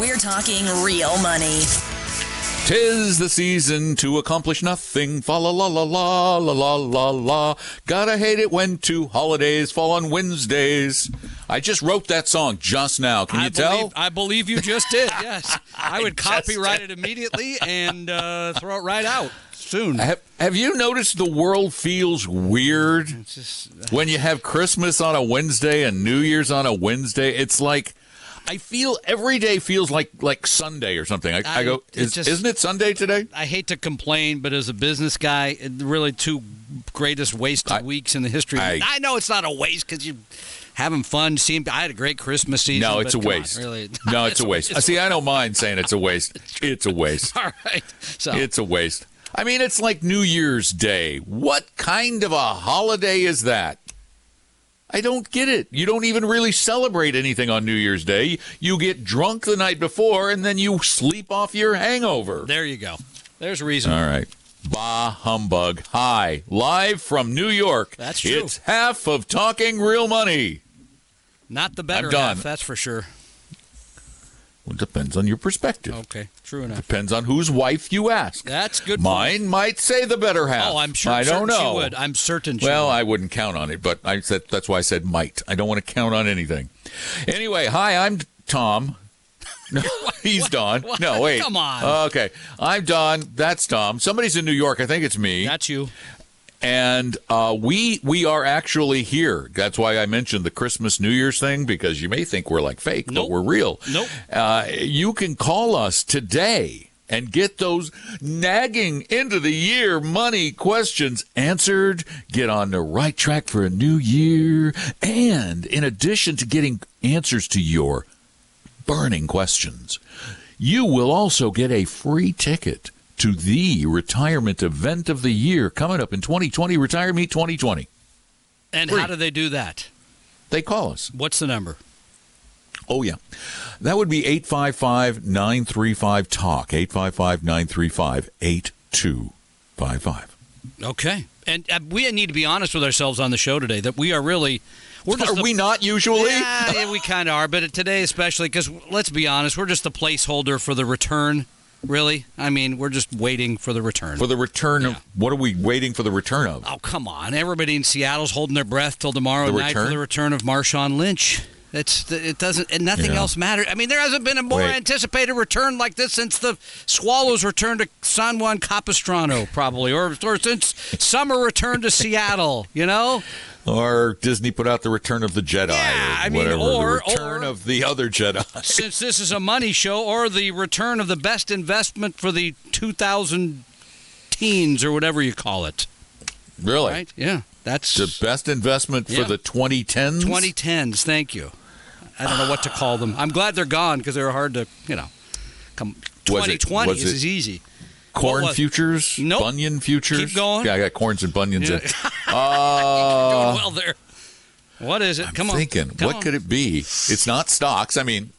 We're talking real money. Tis the season to accomplish nothing. Fa la la la la la la la la. Gotta hate it when two holidays fall on Wednesdays. I just wrote that song just now. Can you I tell? Believe, I believe you just did. Yes, I would just copyright it immediately and uh, throw it right out soon. Have, have you noticed the world feels weird It's just, when you have Christmas on a Wednesday and New Year's on a Wednesday? It's like I feel every day feels like like Sunday or something. I, I, I- go, is, just- isn't it Sunday today? I hate to complain, but as a business guy, really two greatest wasted I- weeks in the history. I- I, know it's not a waste because you having fun. Seemed I had a great Christmas season. No, it's a come on, waste. really, No, it's a waste. Uh, See, I don't mind saying it's a waste. It's a waste. All right, so It's a waste. I mean, it's like New Year's Day. What kind of a holiday is that? I don't get it. You don't even really celebrate anything on New Year's Day. You get drunk the night before and then you sleep off your hangover. there you go. There's a reason. All right. Bah humbug. Hi. Live from New York. That's true. It's half of Talking Real Money. Not the better I'm done. half, that's for sure. Well, it depends on your perspective. Okay, true enough. Depends on whose wife you ask. That's good. point. Mine might say the better half. Oh, I'm sure. I don't certain she know. would. I'm certain. She Well, would. I wouldn't count on it, but I said that's why I said might. I don't want to count on anything. Anyway, hi, I'm Tom. No, he's Don. what? No, wait. Come on. Okay, I'm Don. That's Tom. Somebody's in New York. I think it's me. that's you. And uh, we we are actually here. That's why I mentioned the Christmas New Year's thing because you may think we're like fake, Nope. but we're real. Nope. Uh, you can call us today and get those nagging into the year money questions answered. Get on the right track for a new year, and in addition to getting answers to your burning questions, you will also get a free ticket to the retirement event of the year coming up in 2020, Retire Meet 2020. And Free. how do they do that? They call us. What's the number? Oh, yeah. That would be 855 935 TALK. 855 935 8255. Okay. And uh, we need to be honest with ourselves on the show today that we are really we're just Are the- we not usually? Yeah, yeah, we kind of are, but today especially because let's be honest, we're just the placeholder for the return. Really, I mean, we're just waiting for the return. For the return Yeah. of what are we waiting for the return of? oh come on! Everybody in Seattle's holding their breath till tomorrow The night for the return of Marshawn Lynch. It's it doesn't and nothing Yeah. else matters. I mean, there hasn't been a more Wait. anticipated return like this since the Swallows returned to San Juan Capistrano, probably, or or since summer returned to Seattle. You know. Or Disney put out the Return of the Jedi Yeah, or I mean, whatever. or- the Return or- of the other Jedi. since this is a money show, or the return of the best investment for the 2000 teens, or whatever you call it. Really? Right? Yeah. That's The best investment for Yeah. the 2010s? 2010s. Thank you. I don't know what to call them. I'm glad they're gone because they're hard to, you know, come. Was it- 2020 was is easy. Corn futures? Nope. Bunion futures? Keep going. Yeah, I got corns and bunions in. Yeah. Uh, Doing well there. What is it? I'm Come on. thinking, Come what on. could it be? It's not stocks. I mean,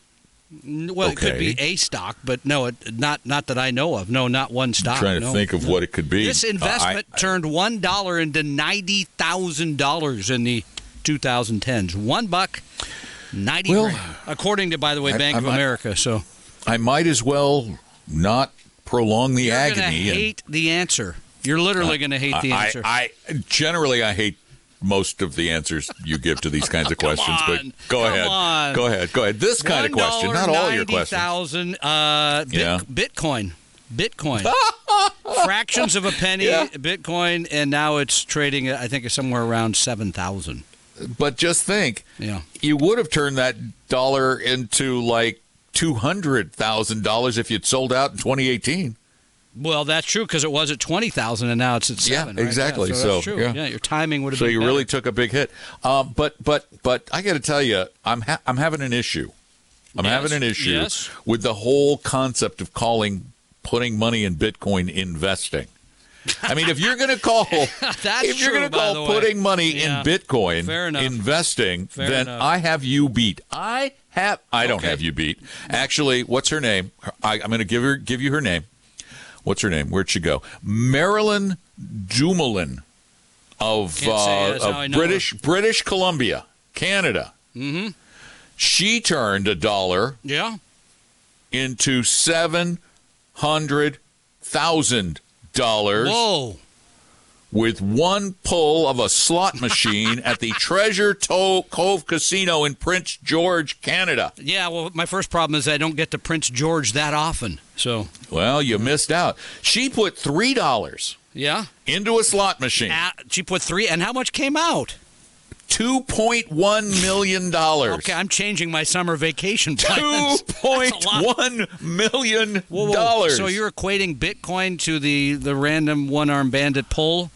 Well, it could be a stock, but no, it, not not that I know of. No, not one stock. I'm trying to no. think of what it could be. This Uh, I- investment turned one dollar into ninety thousand dollars in the 2010s. One buck, ninety. Well, grand, according to, by the way, I- Bank I'm- of America. So I might as well not prolong the you're agony. and- hate the answer. You're literally going to hate the I- answer. I, I generally I hate most of the answers you give to these kinds of questions, but go ahead. on. Go ahead. Go ahead. This kind of question, not all your questions. thousand. Uh, bit, Yeah. Bitcoin. Bitcoin. Fractions of a penny, Yeah. Bitcoin, and now it's trading. I think somewhere around seven thousand. But just think, Yeah. you would have turned that dollar into like two hundred thousand dollars if you'd sold out in 2018. Well, that's true because it was at twenty thousand, and now it's at Yeah, seven. right? exactly. so, So, that's true. yeah. your timing would have been. So you better. really took a big hit. Um, but but but I got to tell you, I'm ha- I'm having an issue. I'm Yes, having an issue yes. with the whole concept of calling putting money in Bitcoin investing. I mean, if you're going to call, That's if you're going to call putting money Yeah. in Bitcoin investing, Fair then enough. I have you beat. I have. I don't Okay. have you beat. Actually, what's her name? I, I'm going to give her give you her name. What's her name? Where'd she go? Marilyn Dumoulin of, uh, that's how I of British British Columbia, Canada. Mm-hmm. She turned a dollar Yeah. into seven hundred thousand dollars Whoa. with one pull of a slot machine at the Treasure to- Cove Casino in Prince George, Canada. Yeah, well, my first problem is I don't get to Prince George that often. So, Well, you missed out. She put three dollars yeah. into a slot machine. Uh, she put three, and how much came out? Two point one million dollars. Okay, I'm changing my summer vacation Two plans. point a lot. one million dollars. So you're equating Bitcoin to the, the random one arm bandit pull?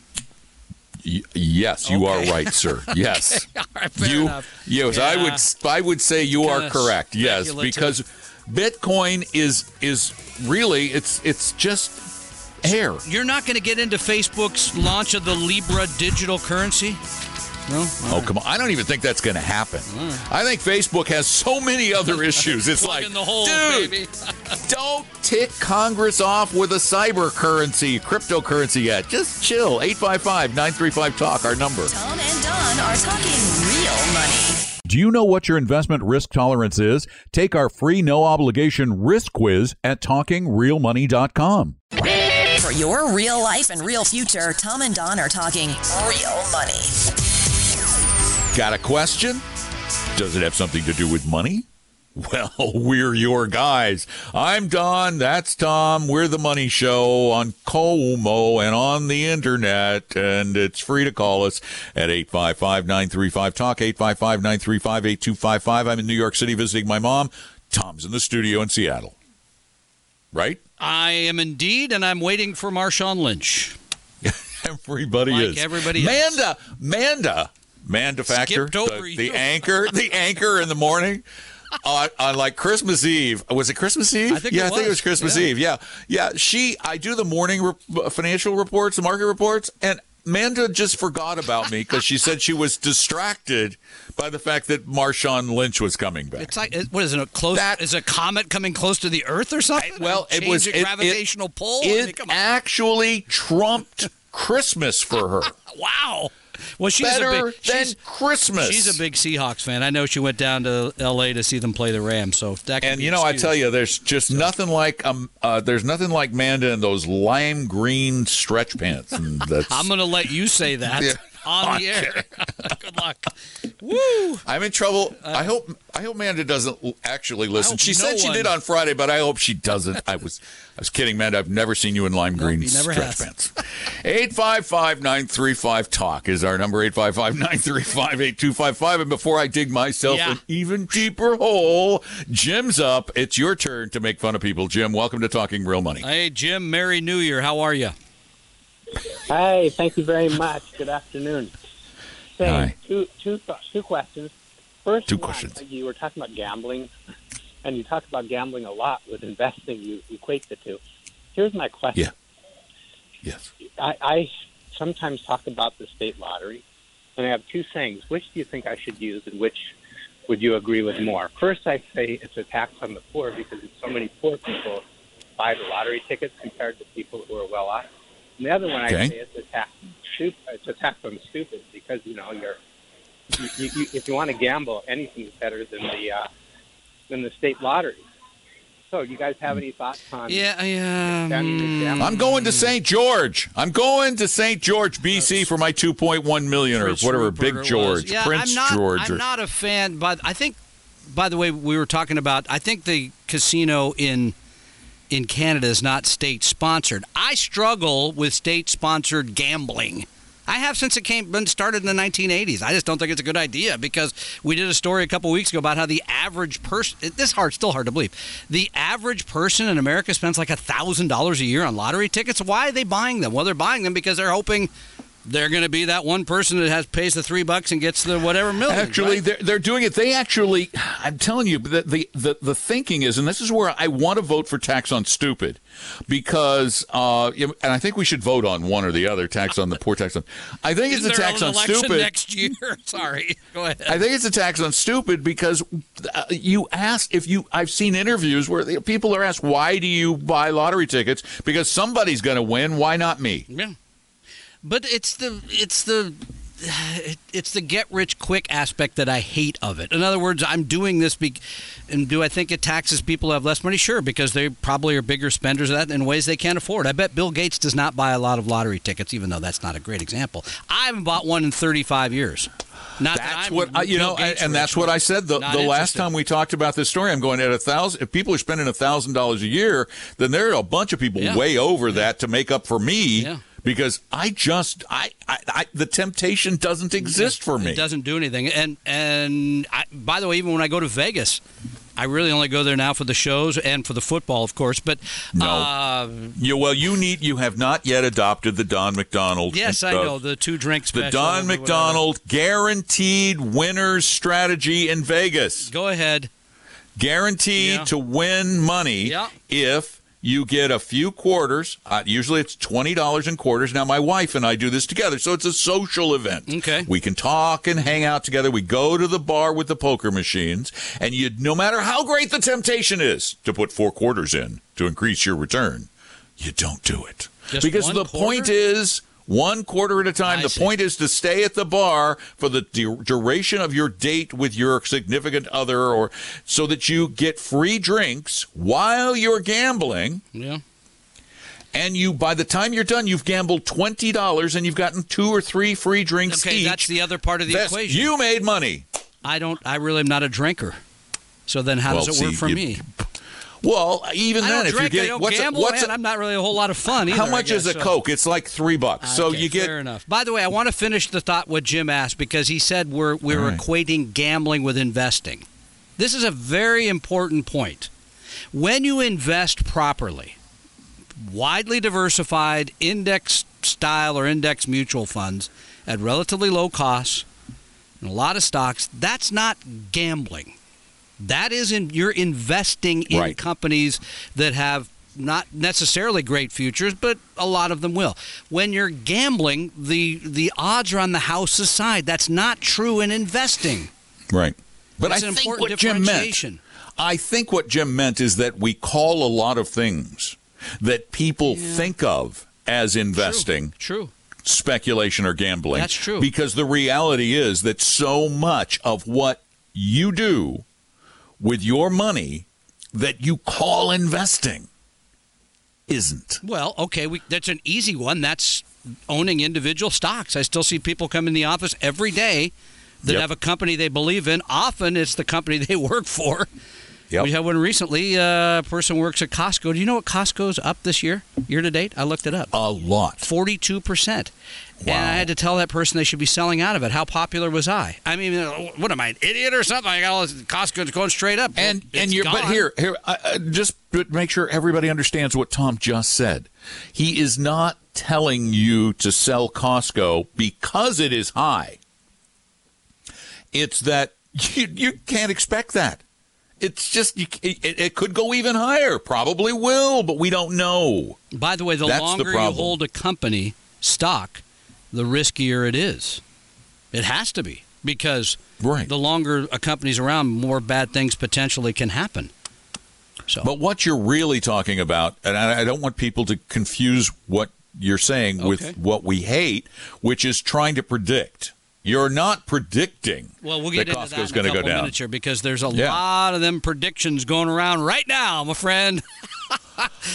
Y- yes, you are right, sir. Yes, right, fair you. enough. Yes, I would. I would say you are Kinda correct. Yes, because Bitcoin is is really it's it's just air. You're not going to get into Facebook's launch of the Libra digital currency? No? Oh come on! I don't even think that's going to happen. I think Facebook has so many other issues. It's like, in the hole, dude, baby. don't tick Congress off with a cyber currency, cryptocurrency yet. Just chill. 855-935-TALK, our number. Tom and Don are talking real money. Do you know what your investment risk tolerance is? Take our free no obligation risk quiz at talkingrealmoney.com. For your real life and real future, Tom and Don are talking real money. Got a question? Does it have something to do with money? Well, we're your guys. I'm Don. That's Tom. We're the Money Show on KOMO and on the internet. And it's free to call us at 855 935 Talk, 855 935 8255. I'm in New York City visiting my mom. Tom's in the studio in Seattle. Right? I am indeed, and I'm waiting for Marshawn Lynch. Everybody Like is. everybody. Manda, Manda, Manda Factor, Skipped over the, the anchor, the anchor in the morning. Oh, on, on like Christmas Eve, was it Christmas Eve? I think yeah, I think it was. Christmas Yeah. Eve. Yeah, yeah. She, I do the morning re- financial reports, the market reports, and Manda just forgot about me because she said she was distracted by the fact that Marshawn Lynch was coming back. It's like, what is it? A close? That- is a comet coming close to the Earth or something? well, it was a it- gravitational it, pull. I It mean, actually trumped Christmas for her. wow. Well, she's Better a big than she's, Christmas. she's a big Seahawks fan. I know she went down to L.A. to see them play the Rams. So that. And you know, I tell you, there's just nothing like um, uh, there's nothing like Manda in those lime green stretch pants. And that's, I'm going to let you say that Yeah. On the air. Good luck. Woo! I'm in trouble. I hope I hope Manda doesn't actually listen. She no said she one- did on Friday, but I hope she doesn't. I was I was kidding, Manda. I've never seen you in lime green stretch has. pants. 855-935 talk is our number 855-935-8255 and before I dig myself Yeah. an even deeper hole, Jim's up. It's your turn to make fun of people. Jim, welcome to Talking Real Money. Hey, Jim. Merry New Year. How are you? Hi, thank you very much. Good afternoon. Say, Hi. Two, two, two questions. First, Two one, questions. You were talking about gambling, and you talk about gambling a lot with investing. You equate the two. Here's my question. Yeah. Yes. I, I sometimes talk about the state lottery, and I have two sayings. Which do you think I should use, and which would you agree with more? First, I say it's a tax on the poor because so many poor people buy the lottery tickets compared to people who are well off. And the other one, Okay. I say is a tax. Stup- it's a tax on stupid because you know you're. You, you, you, if you want to gamble, anything's better than the uh, than the state lottery. So, do you guys have any thoughts on? Yeah, yeah. Expanding the mm, gambling? I'm going to St. George. I'm going to St. George, BC for my 2.1 million or whatever, Rupert Big it was. George, Yeah, Prince I'm not, George. I'm or- not a fan, but I think. By the way, we were talking about. I think the casino in in Canada is not state sponsored. I struggle with state sponsored gambling. I have since it came been started in the 1980s. I just don't think it's a good idea because we did a story a couple weeks ago about how the average person. This hard, still hard to believe. The average person in America spends like a thousand dollars a year on lottery tickets. Why are they buying them? Well, they're buying them because they're hoping they're going to be that one person that has pays the three bucks and gets the whatever million. Actually, right? they're, they're doing it. They actually, I'm telling you, the, the, the, the thinking is, and this is where I want to vote for tax on stupid, because, uh, and I think we should vote on one or the other, tax on the poor, tax on. I think it's a tax on stupid. next year. Sorry, go ahead. I think it's a tax on stupid because uh, you ask if you. I've seen interviews where the, people are asked, "Why do you buy lottery tickets?" Because somebody's going to win. Why not me? Yeah. But it's the it's the it's the get rich quick aspect that I hate of it. In other words, I'm doing this, be, and do I think it taxes people who have less money? Sure, because they probably are bigger spenders of that in ways they can't afford. I bet Bill Gates does not buy a lot of lottery tickets, even though that's not a great example. I haven't bought one in 35 years. Not that That's I'm what I, you Bill know, Gates and, that's what I said the, the last time we talked about this story. I'm going at a thousand. If people are spending a thousand dollars a year, then there are a bunch of people Yeah. way over that to make up for me. Yeah. Because I just, I, I, I, the temptation doesn't exist for me. It doesn't do anything. And and I, by the way, even when I go to Vegas, I really only go there now for the shows and for the football, of course. But No. uh, You, well, you need, you have not yet adopted the Don McDonald. yes, I uh, know the two drink special. The Don. McDonald guaranteed winners strategy in Vegas. Go ahead. Guaranteed Yeah. to win money Yeah. if you get a few quarters. Uh, usually it's $20 in quarters. Now, my wife and I do this together, so it's a social event. Okay. We can talk and hang out together. We go to the bar with the poker machines, and you, no matter how great the temptation is to put four quarters in to increase your return, you don't do it. Just because the quarter? point is one quarter at a time. I the see. point is to stay at the bar for the du- duration of your date with your significant other, or so that you get free drinks while you're gambling. Yeah. And you, by the time you're done, you've gambled twenty dollars, and you've gotten two or three free drinks Okay, each. that's the other part of the That's- equation. You made money. I don't. I really am not a drinker. So then, how Well, does it work for you- me? Well, even I then, don't if drink. you're getting what's gamble, a, what's and a, I'm not really a whole lot of fun either. how much is a so. Coke? It's like three bucks. so Okay, you get fair enough. By the way, I want to finish the thought what Jim asked because he said we're we're right. equating gambling with investing. This is a very important point. When you invest properly, widely diversified index style or index mutual funds at relatively low costs and a lot of stocks, that's not gambling. That is in you're investing in Right. companies that have not necessarily great futures, but a lot of them will. When you're gambling, the the odds are on the house's side. That's not true in investing. right. But That's I an think important what Jim meant. I think what Jim meant is that we call a lot of things that people think of as investing True. speculation or gambling. That's true. Because the reality is that so much of what you do with your money that you call investing isn't. Well, okay, we, that's an easy one. That's owning individual stocks. I still see people come in the office every day that yep. have a company they believe in. Often it's the company they work for. Yep. We had one recently. Uh, a person works at Costco. Do you know what Costco's up this year, year to date? I looked it up. A lot. 42%. Wow. And I had to tell that person they should be selling out of it. How popular was I? I mean, what am I, an idiot or something? I got all this Costco going straight up. And it's and you but here here uh, just make sure everybody understands what Tom just said. He is not telling you to sell Costco because it is high. It's that you, you can't expect that. It's just you, it, it, could go even higher. Probably will, but we don't know. By the way, the That's longer the you hold a company stock, the riskier it is. It has to be because Right. the longer a company's around, more bad things potentially can happen. So, But what you're really talking about, and I, don't want people to confuse what you're saying Okay. with what we hate, which is trying to predict. You're not predicting well, we'll get that into Costco's that in going a to go couple down. minutes here because there's a Yeah. lot of them predictions going around right now, my friend.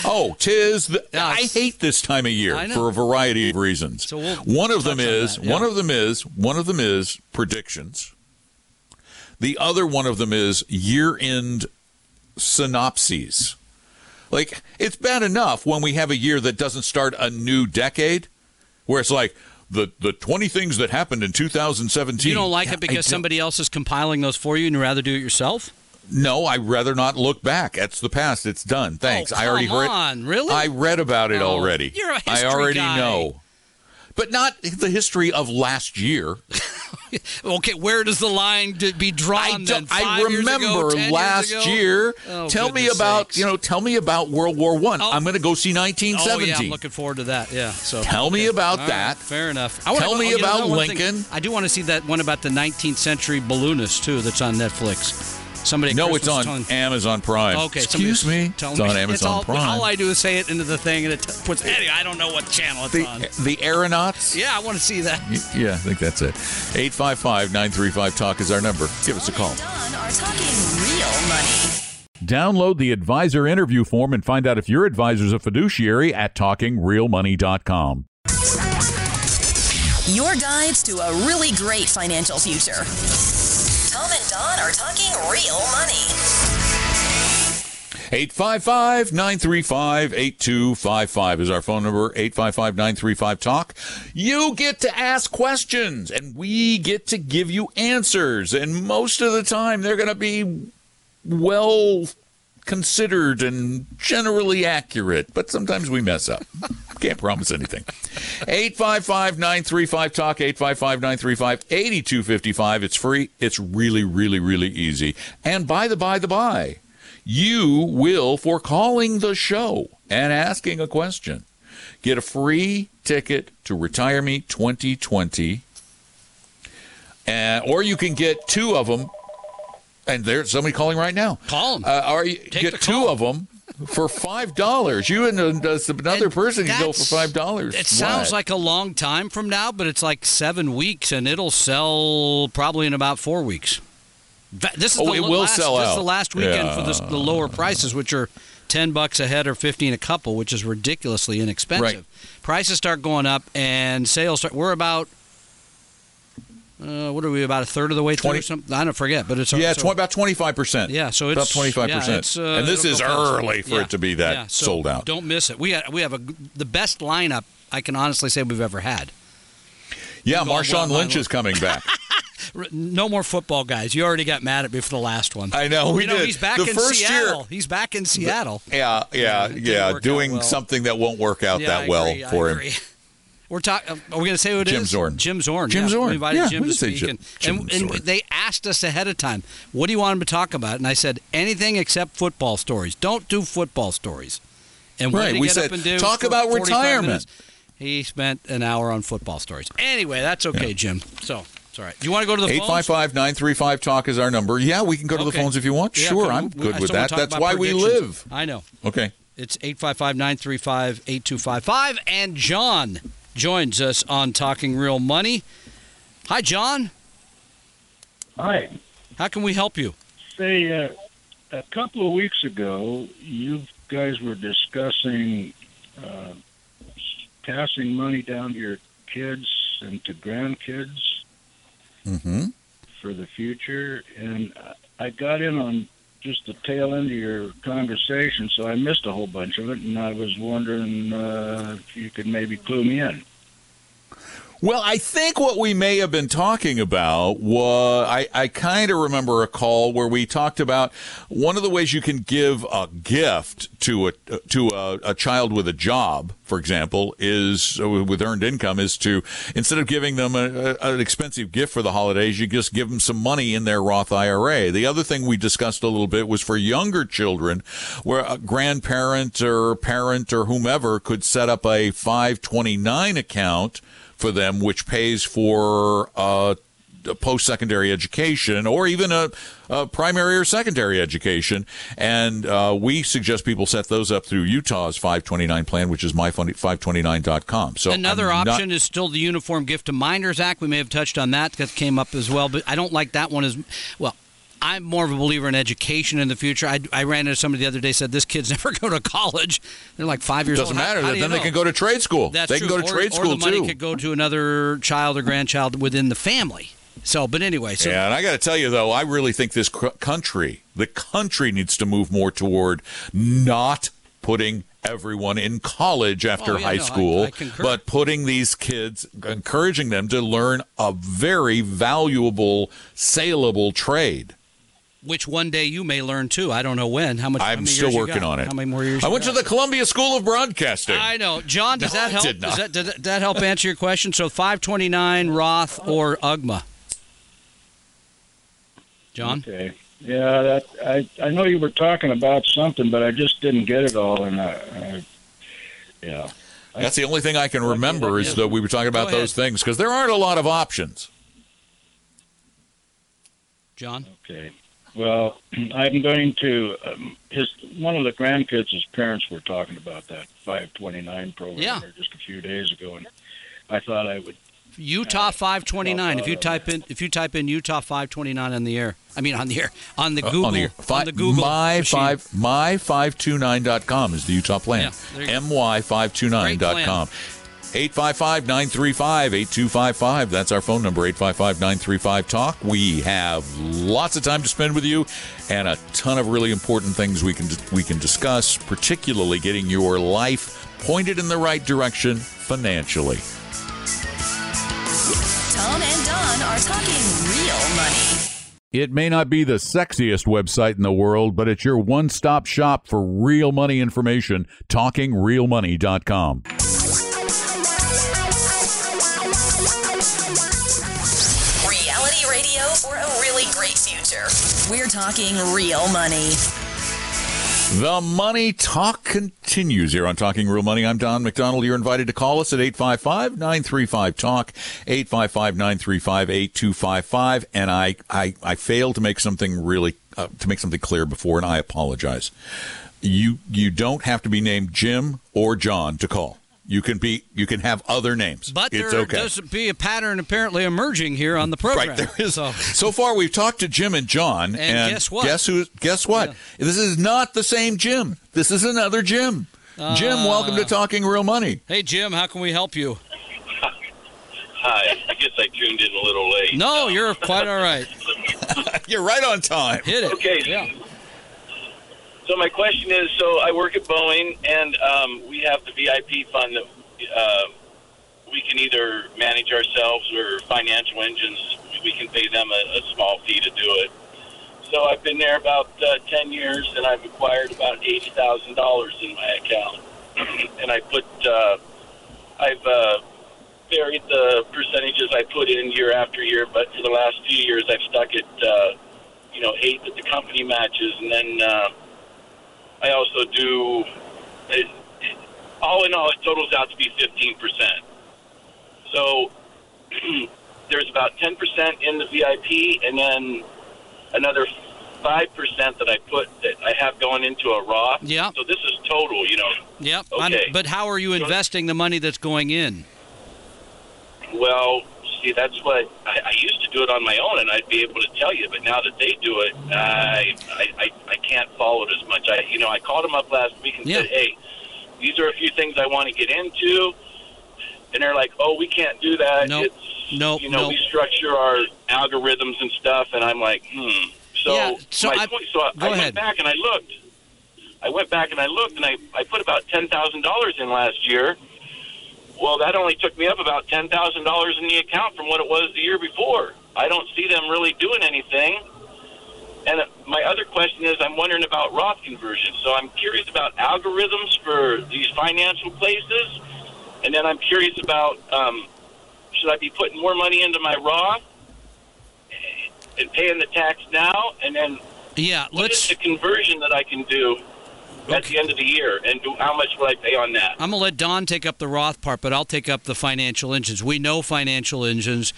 Oh, tis the, Yeah, I hate this time of year for a variety of reasons. So we'll one of them on is yeah. one of them is one of them is predictions. The other one of them is year-end synopses. Like it's bad enough when we have a year that doesn't start a new decade, where it's like the the 20 things that happened in 2017. You don't like Yeah, it because somebody else is compiling those for you and you'd rather do it yourself? No, I'd rather not look back. That's the past. It's done. Oh, Thanks. Oh, I already come read. on, really? I read about it Oh, already. you're a I history I already guy. know. But not the history of last year. Okay, where does the line to be drawn I, I ago, remember 10 years last ago? year. Oh, tell me about sakes. you know. Tell me about World War One. Oh. I'm going to go see Oh 1917. yeah, I'm looking forward to that. Yeah. So Tell me about All right, that. fair enough. I Tell me oh, you know, about that one thing- Lincoln. I do want to see that one about the 19th century balloonist too. That's on Netflix. Somebody. No, Christmas it's on telling- Amazon Prime. Oh, okay, excuse me. It's on me. Amazon all, Prime. All I do is say it into the thing, and it t- puts. Anyway, I don't know what channel it's on. the the aeronauts. Yeah, I want to see that. Yeah, I think that's it. 855-935-TALK is our number. Give us a call. Don are talking real money. Download the advisor interview form and find out if your advisor's a fiduciary at talkingrealmoney.com. Your guides to a really great financial future. Don are talking real money. 855-935-8255 is our phone number. 855-935-TALK. You get to ask questions and we get to give you answers. And most of the time they're going to be well considered and generally accurate, but sometimes we mess up. Can't promise anything. 855-935-TALK, 855-935-8255. It's free. It's really, really, really easy. And by the by the by, you will, for calling the show and asking a question, get a free ticket to Retire Me 2020. Uh, or you can get two of them. And there's somebody calling right now. Call 'em. Uh, or you Take get two call. of them for five dollars. You and uh, another And person can go for five dollars. It sounds like a long time from now, but it's like seven weeks, and it'll sell probably in about four weeks. This is Oh, the it will last, sell this is the last weekend for this, the lower prices, which are ten bucks a head or fifteen a couple, which is ridiculously inexpensive. Right. Prices start going up, and sales start. We're about. Uh, what are we about a third of the way through 20 or something? I don't forget, but it's yeah, so- tw- about twenty five percent. Yeah, so it's about twenty five percent, uh, And this is early for Yeah, it to be that yeah, so sold out. Don't miss it. We got, we have a the best lineup I can honestly say we've ever had. Yeah, on, Marshawn Lynch is coming back. No more football guys. You already got mad at me for the last one. I know we you know, did. he's back the in Seattle. year. He's back in Seattle. Yeah, yeah, it didn't yeah. Doing well. something that won't work out Yeah, that I well agree, I for him. We're talking. Uh, are we going to say who it is? Jim Zorn. Jim Zorn. Jim yeah. Zorn. We invited Yeah, Jim we to speak, Jim- and, Jim and, and they asked us ahead of time, "What do you want him to talk about?" And I said, "Anything except football stories. Don't do football stories." And Right, we get said, up and do talk about retirement. minutes? He spent an hour on football stories. Anyway, that's okay, Jim. So it's all right. You want to go to the phones? 855 talk is our number. Yeah, we can go to the phones if you want. Yeah, sure, I'm on. good with that. That's why we live. I know. Okay. It's 855 935 8255. And John joins us on Talking Real Money. Hi, John. Hi. How can we help you? Say, uh, a couple of weeks ago, you guys were discussing uh, passing money down to your kids and to grandkids Mm-hmm. for the future, and I got in on just the tail end of your conversation, so I missed a whole bunch of it, and I was wondering uh, if you could maybe clue me in. Well, I think what we may have been talking about was I, I kind of remember a call where we talked about one of the ways you can give a gift to a to a, a child with a job, for example, is uh, with earned income is to instead of giving them a, a, an expensive gift for the holidays, you just give them some money in their Roth IRA. The other thing we discussed a little bit was for younger children, where a grandparent or parent or whomever could set up a 529 account for them, which pays for uh, post secondary education or even a, a primary or secondary education. And uh, we suggest people set those up through Utah's 529 plan, which is my529.com. So Another I'm not- option is still the Uniform Gift to Minors Act. We may have touched on that. That came up as well, but I don't like that one as well. I'm more of a believer in education in the future. I, I ran into somebody the other day said this kid's never go to college. They're like five years old. doesn't old. How- matter. how do then they know? can go to trade school. That's they true. can go to or, trade or school the money too. could go to another child or grandchild within the family. So, but anyway, so yeah, and I got to tell you though, I really think this cr- country, the country, needs to move more toward not putting everyone in college after Oh, yeah, high no, school, I concur. but putting these kids, encouraging them to learn a very valuable, saleable trade. Which one day you may learn too. I don't know when. How much? I'm many still years working on it. How many more years? I went to the Columbia School of Broadcasting. I know, John. Does No, that help? did Does not. that, does that- does that help answer your question? So, 529 Roth or UGMA? John. Okay. Yeah, that I I know you were talking about something, but I just didn't get it all, and I, I yeah. That's the only thing I can remember is that we were talking about those things because there aren't a lot of options. John. Okay. Well, I'm going to um, his one of the grandkids. His parents were talking about that 529 program Yeah. there just a few days ago, and I thought I would. Utah 529. If you type in if you type in Utah 529 on the air, I mean on the air on the Google Uh, on the, on the Google my machine. five my529.com is the Utah plan. Yeah, there you go. my529.com. 855-935-8255. That's our phone number 855-935 talk. We have lots of time to spend with you and a ton of really important things we can we can discuss, particularly getting your life pointed in the right direction financially. Tom and Don are talking real money. It may not be the sexiest website in the world, but it's your one stop shop for real money information. TalkingRealMoney.com. We're talking real money. The Money Talk continues here on Talking Real Money. I'm Don McDonald. You're invited to call us at 855-935-TALK, 855-935-8255. And I, I, I failed to make something really, uh, to make something clear before, and I apologize. You, you don't have to be named Jim or John to call. You can be, you can have other names. But it's there okay. does be a pattern apparently emerging here on the program. Right there is. So, So far, we've talked to Jim and John, and, guess what? Guess who? Guess what? This is not the same Jim. This is another Jim. Jim, welcome Uh. to Talking Real Money. hey Jim, how can we help you? Hi. I guess I tuned in a little late. No, you're quite all right. You're right on time. Hit it. Okay. Yeah. So my question is, so I work at Boeing, and um, we have the VIP fund that uh, we can either manage ourselves or financial engines. We can pay them a, a small fee to do it. So I've been there about uh, ten years, and I've acquired about eighty thousand dollars in my account, and I put, uh, I've uh, varied the percentages I put in year after year, but for the last few years, I've stuck at, uh, you know, eight that the company matches, and then. Uh, I also do. It, it, all in all, it totals out to be fifteen percent. So there's about ten percent in the VIP, and then another five percent that I put that I have going into a Roth. Yeah. So this is total, you know. Yep. Okay. I'm- but how are you investing the money that's going in? Well, see, that's what I, I used to do it on my own, and I'd be able to tell you. But now that they do it, I I, I, I can't follow it as much. I you know I called them up last week and Yeah. said, hey, these are a few things I want to get into, and they're like, oh, we can't do that. Nope. It's Nope, you know nope. we structure our algorithms and stuff, and I'm like, hmm. So, Yeah, so my I- point, so I, I went back and I looked. I went back and I looked, and I I put about ten thousand dollars in last year. Well, that only took me up about ten thousand dollars in the account from what it was the year before. I don't see them really doing anything. And my other question is, I'm wondering about Roth conversion. So I'm curious about algorithms for these financial places, and then I'm curious about um, should I be putting more money into my Roth and paying the tax now, and then Yeah. what is Let's. the conversion that I can do at the end of the year, and do, how much will I pay on that? I'm gonna let Don take up the Roth part, but I'll take up the financial engines. We know financial engines.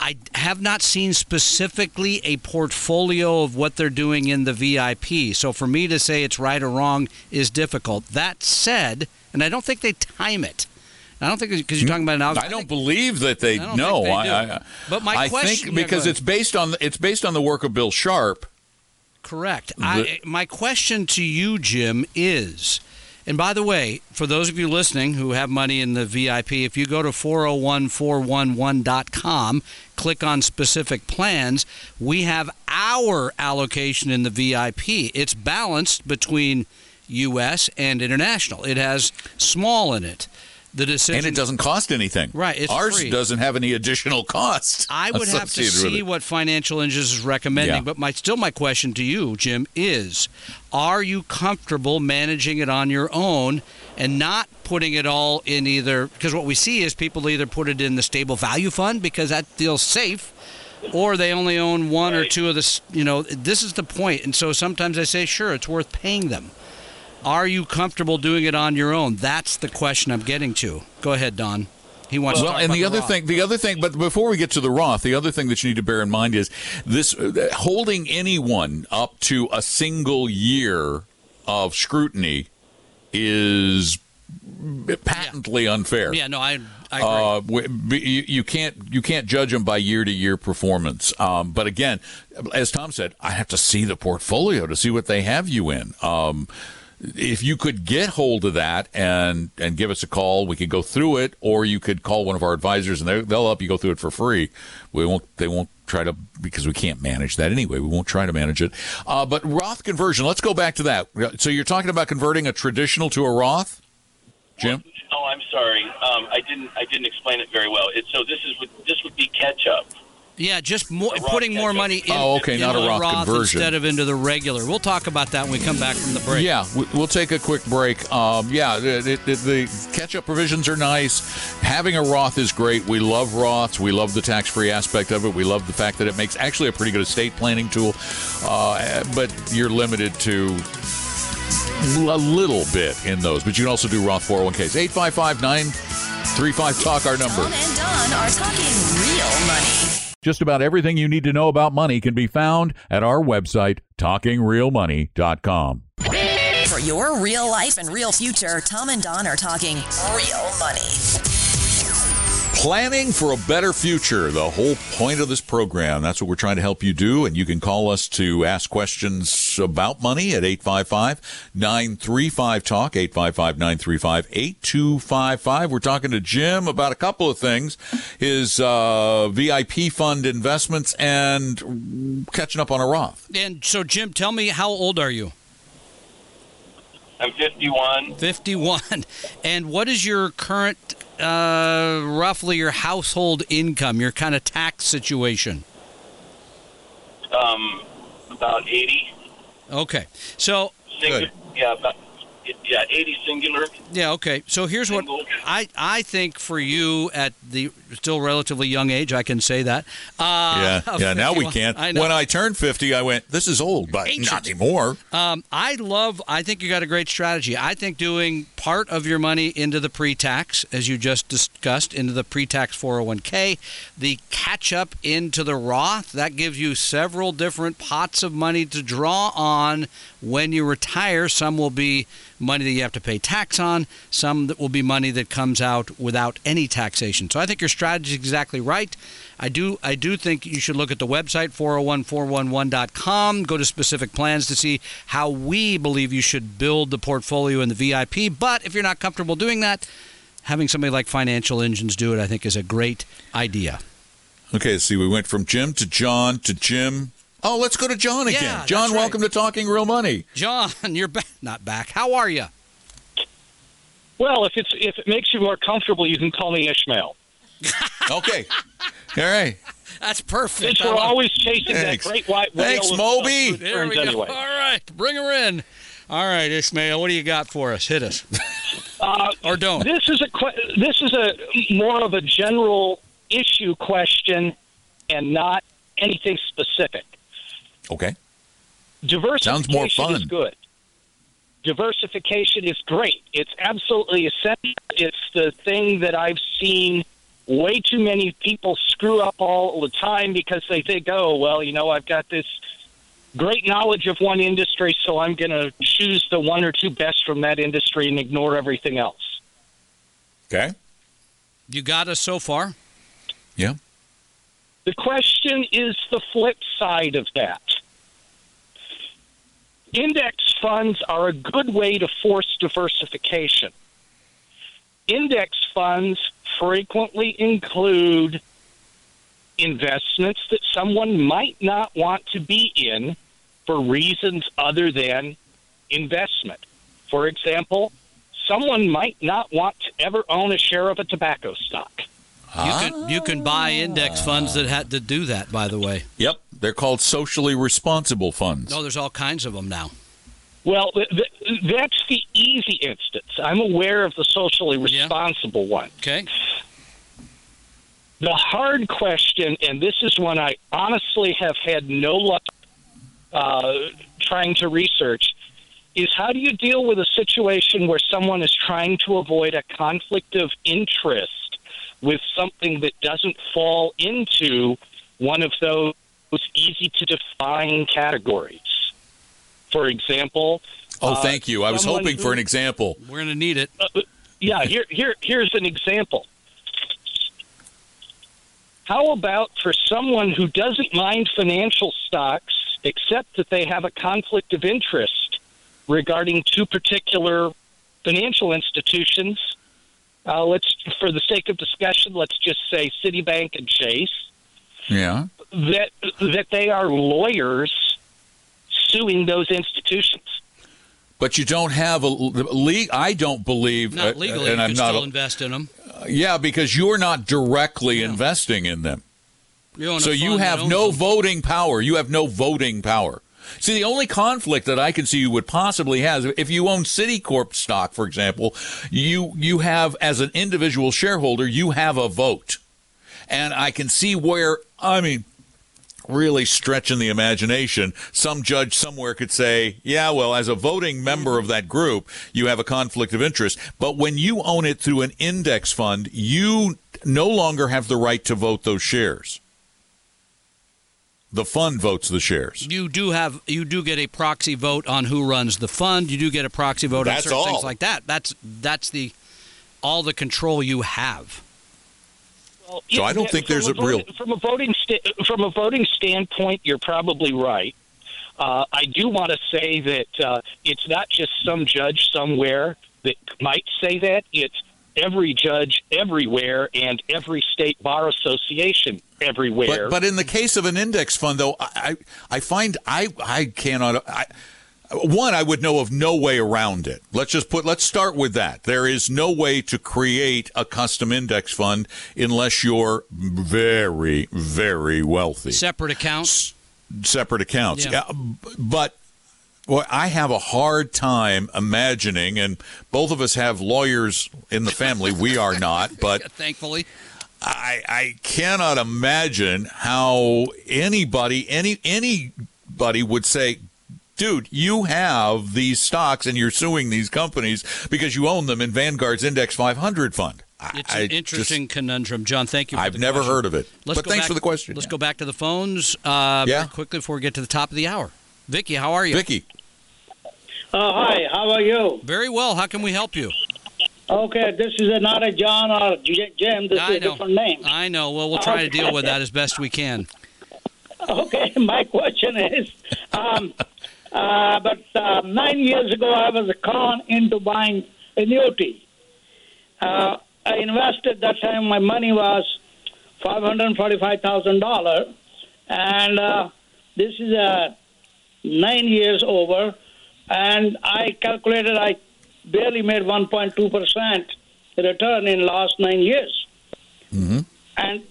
I have not seen specifically a portfolio of what they're doing in the VIP. So for me to say it's right or wrong is difficult. That said, and I don't think they time it. I don't think because you're talking about an algorithm. I don't believe that they know. think I. I, But my I question- think because go it's based on it's based on the work of Bill Sharpe. Correct. I, my question to you, Jim, is, and by the way, for those of you listening who have money in the VIP, if you go to 401411.com, click on specific plans, we have our allocation in the VIP. It's balanced between U.S. and international. It has small in it. The decision. And it doesn't cost anything. Right, it's Ours free. doesn't have any additional cost. I would have to see what Financial Engines is recommending, Yeah. but my still my question to you, Jim, is: Are you comfortable managing it on your own and not putting it all in either? Because what we see is people either put it in the stable value fund because that feels safe, or they only own one or two of the. You know, this is the point, and so sometimes I say, sure, it's worth paying them. Are you comfortable doing it on your own? That's the question I'm getting to. Go ahead, Don. He wants. Well, to and about the other Roth. thing, the other thing, but before we get to the Roth, the other thing that you need to bear in mind is this: uh, holding anyone up to a single year of scrutiny is patently unfair. Yeah, no, I, I agree. Uh, w- b- you, you can't you can't judge them by year to year performance. Um, but again, as Tom said, I have to see the portfolio to see what they have you in. Um, if you could get hold of that and and give us a call, we could go through it, or you could call one of our advisors and they- they'll help you go through it for free. We won't they won't try to because we can't manage that anyway. We won't try to manage it. Uh, but Roth conversion, let's go back to that. So you're talking about converting a traditional to a Roth, Jim? Oh, I'm sorry. Um, I didn't. I didn't explain it very well. It, so this is this would be catch up. Yeah, just more, putting more money in, Oh, okay, into not a Roth Roth conversion. instead of into the regular. We'll talk about that when we come back from the break. Yeah, we- we'll take a quick break. Um, yeah, the, the, the catch-up provisions are nice. Having a Roth is great. We love Roths. We love the tax-free aspect of it. We love the fact that it makes actually a pretty good estate planning tool. Uh, but you're limited to a little bit in those. But you can also do Roth 401ks. 855-935-TALK, our number. Tom and Don are talking real money. Just about everything you need to know about money can be found at our website, talkingrealmoney.com. For your real life and real future, Tom and Don are talking real money. Planning for a better future, the whole point of this program. That's what we're trying to help you do. And you can call us to ask questions about money at 855 935 Talk, 855 935 8255. We're talking to Jim about a couple of things his uh, VIP fund investments and catching up on a Roth. And so, Jim, tell me, how old are you? I'm 51. 51. And what is your current, uh, roughly your household income, your kind of tax situation? Um, about 80. Okay. So, Good. Yeah, about yeah 80 singular. yeah, okay. So here's what I, I think for you at the still relatively young age, I can say that. Uh, yeah, yeah. Now we can't. I. When I turned 50, I went, this is old, but Ancient. not anymore. Um, I love. I think you got a great strategy. I think doing part of your money into the pre-tax, as you just discussed, into the pre-tax 401k, the catch-up into the Roth. That gives you several different pots of money to draw on when you retire. Some will be money that you have to pay tax on. Some that will be money that comes out without any taxation. So I think your strategy is exactly right. I do I do think you should look at the website 401411.com, go to specific plans to see how we believe you should build the portfolio in the VIP. But if you're not comfortable doing that, having somebody like Financial Engines do it I think is a great idea. Okay, see, we went from Jim to John to Jim. Oh, let's go to John again. Yeah, John, that's right. welcome to Talking Real Money. John, you're back not back. How are you? Well, if it's if it makes you more comfortable, you can call me Ishmael. Okay. All right. That's perfect. Since we're love- always chasing Thanks. that great white whale. Thanks, Moby. There we go. anyway. All right, bring her in. All right, Ishmael, what do you got for us? Hit us. Uh, or don't. this is a que- this is a more of a general issue question, and not anything specific. Okay. Diversification Sounds more fun. is good. Diversification is great. It's absolutely essential. It's the thing that I've seen way too many people screw up all the time because they think, oh, well, you know, I've got this great knowledge of one industry, so I'm going to choose the one or two best from that industry and ignore everything else. Okay. You got us so far? Yeah. The question is the flip side of that. Index funds are a good way to force diversification. Index funds frequently include investments that someone might not want to be in for reasons other than investment. For example, someone might not want to ever own a share of a tobacco stock. You can you can buy index funds that had to do that. By the way, Yep. They're called socially responsible funds. no, there's all kinds of them now. Well, th- th- that's the easy instance. I'm aware of the socially Yeah. responsible one. Okay, The hard question, and this is one I honestly have had no luck uh, trying to research, is how do you deal with a situation where someone is trying to avoid a conflict of interest with something that doesn't fall into one of those easy to define categories. For example, Oh, uh, thank you. I was someone hoping for an example. We're going to need it. uh, yeah, here, here, here's an example. How about for someone who doesn't mind financial stocks, except that they have a conflict of interest regarding two particular financial institutions? Uh, let's, for the sake of discussion, let's just say Citibank and Chase. Yeah. That that they are lawyers suing those institutions. But you don't have a le- I don't believe, Not uh, legally, and you I'm can not. still invest in them. yeah, because you're not directly investing in them. You So you have no them. voting power. You have no voting power. See, the only conflict that I can see you would possibly have, if you own Citicorp stock, for example, you you have as an individual shareholder, you have a vote, and I can see where I mean, really stretching the imagination, some judge somewhere could say, yeah, well, as a voting member of that group, you have a conflict of interest. But when you own it through an index fund, you no longer have the right to vote those shares. The fund votes the shares. You do have you do get a proxy vote on who runs the fund. You do get a proxy vote That's on certain all. things like that. That's that's the all the control you have. Well, So I don't think there's a a real- from a voting sta- from a voting standpoint. You're probably right. Uh, I do want to say that uh, it's not just some judge somewhere that might say that. It's every judge everywhere and every state bar association everywhere. But, but in the case of an index fund, though, I, I I find I, I cannot. I, one, I would know of no way around it. Let's just put. Let's start with that. There is no way to create a custom index fund unless you're very, very wealthy. Separate accounts. Separate accounts. Yeah. Yeah, but well, I have a hard time imagining, and both of us have lawyers in the family. We are not, but Thankfully, I, I cannot imagine how anybody any anybody would say dude you have these stocks and you're suing these companies because you own them in Vanguard's index 500 fund I- it's I an just- interesting conundrum. John, thank you. For I've the never question. heard of it Let's but thanks back- for the question Let's Yeah. go back to the phones uh, Yeah. quickly before we get to the top of the hour. Vicky, how are you? Vicky Uh, hi, how are you? Very well. How can we help you? Okay, this is not a John or Jim. This I is a know. different name. I know. Well, we'll try to deal with that as best we can. Okay, my question is, um, uh, but uh, nine years ago I was con into buying annuity. Uh, I invested that time. My money was five hundred forty-five thousand dollars, and uh, this is uh, nine years over, and I calculated I barely made one point two percent return in last nine years. Mm-hmm. And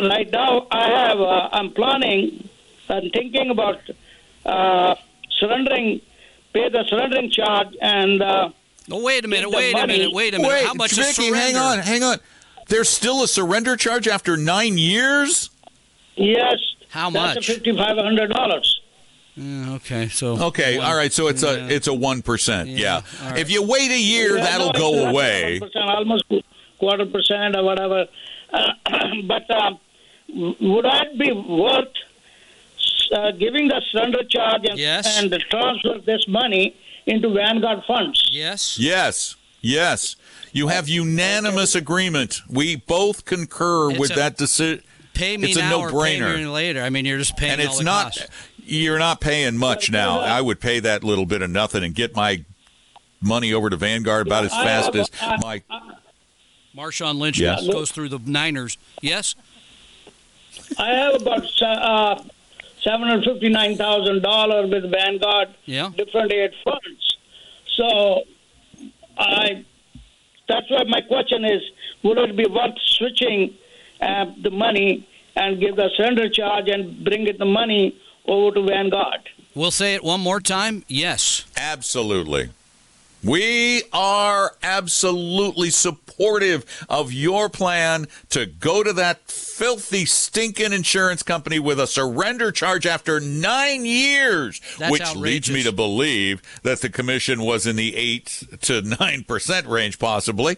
right now, I have. Uh, I'm planning. I'm thinking about uh, surrendering, pay the surrendering charge, and uh, Oh, wait a minute. Wait a minute. Wait a minute. wait How much is Vicky hang on hang on there's still a surrender charge after nine years yes, How that's much? fifty-five hundred dollars. Mm, okay, so okay one- all right so it's yeah. a it's a one percent Yeah, yeah, all right. if you wait a year that'll go away almost quarter percent or whatever. Uh, but w- would that be worth uh, giving the surrender charge and, Yes. and transfer this money into Vanguard funds? Yes. Yes, yes. You have unanimous agreement. We both concur It's with a- that decision. Pay me It's a now or pay no-brainer. me later. I mean, you're just paying And all it's the not, costs. you're not paying much now. I would pay that little bit of nothing and get my money over to Vanguard about as I fast have- as I- my. Marshawn Lynch Yes. goes through the Niners. Yes. I have about uh, seven hundred fifty-nine thousand dollars with Vanguard Yeah. different aid funds. So, I that's why my question is: Would it be worth switching uh, the money and give the surrender charge and bring it the money over to Vanguard? We'll say it one more time. Yes. Absolutely. We are absolutely supportive of your plan to go to that filthy, stinking insurance company with a surrender charge after nine years, That's which outrageous. leads me to believe that the commission was in the eight to nine percent range, possibly.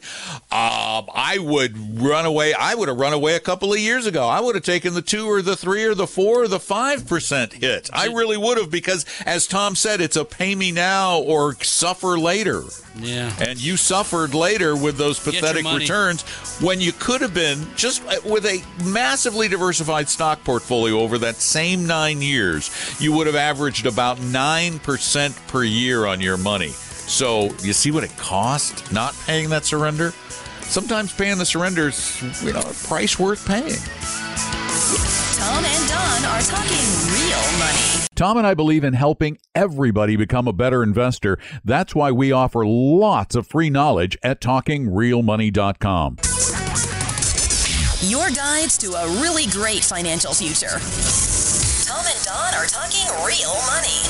Um, I would run away. I would have run away a couple of years ago. I would have taken the two or the three or the four or the five percent hit. I really would have because, as Tom said, it's a pay me now or suffer later. Yeah. And you suffered later with those pathetic returns when you could have been just uh, with a massively diversified stock portfolio over that same nine years, you would have averaged about 9% per year on your money. So you see what it cost not paying that surrender? Sometimes paying the surrender is, you know, a price worth paying. Tom and Don are talking real money. Tom and I believe in helping everybody become a better investor. That's why we offer lots of free knowledge at talkingrealmoney.com. Your guides to a really great financial future. Tom and Don are talking real money.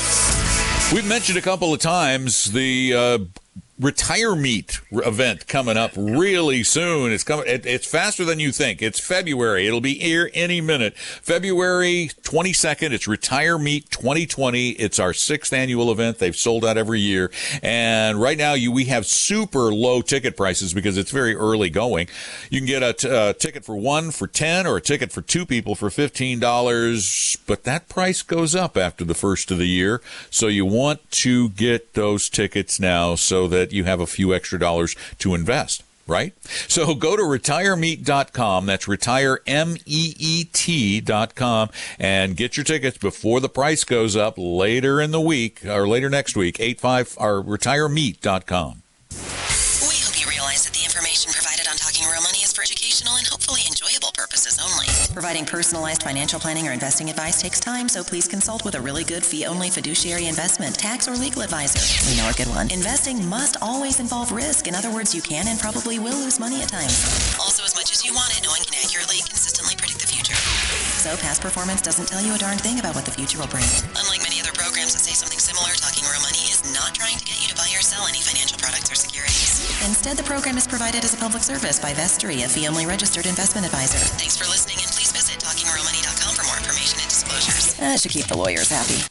We've mentioned a couple of times the uh, retire meet event coming up really soon. It's coming. It, it's faster than you think. It's February. It'll be here any minute. February 22nd. It's Retire Meet 2020. It's our sixth annual event. They've sold out every year, and right now you we have super low ticket prices because it's very early going. You can get a t- uh, ticket for one for ten, or a ticket for two people for fifteen dollars. But that price goes up after the first of the year, so you want to get those tickets now so that you have a few extra dollars to invest. Right? So go to retiremeet.com. That's retire, M-E-E-T dot com and get your tickets before the price goes up later in the week or later next week. 85 or retiremeet.com. Providing personalized financial planning or investing advice takes time, so please consult with a really good fee-only fiduciary investment, tax, or legal advisor. We know a good one. Investing must always involve risk. In other words, you can and probably will lose money at times. Also, as much as you want it, no one can accurately, consistently predict the future. So, past performance doesn't tell you a darn thing about what the future will bring. Unlike many other programs that say something similar, Talking Real Money is not trying to get you to buy or sell any financial products or securities. Instead, the program is provided as a public service by Vestory, a fee-only registered investment advisor. Thanks for listening, Uh, that should keep the lawyers happy.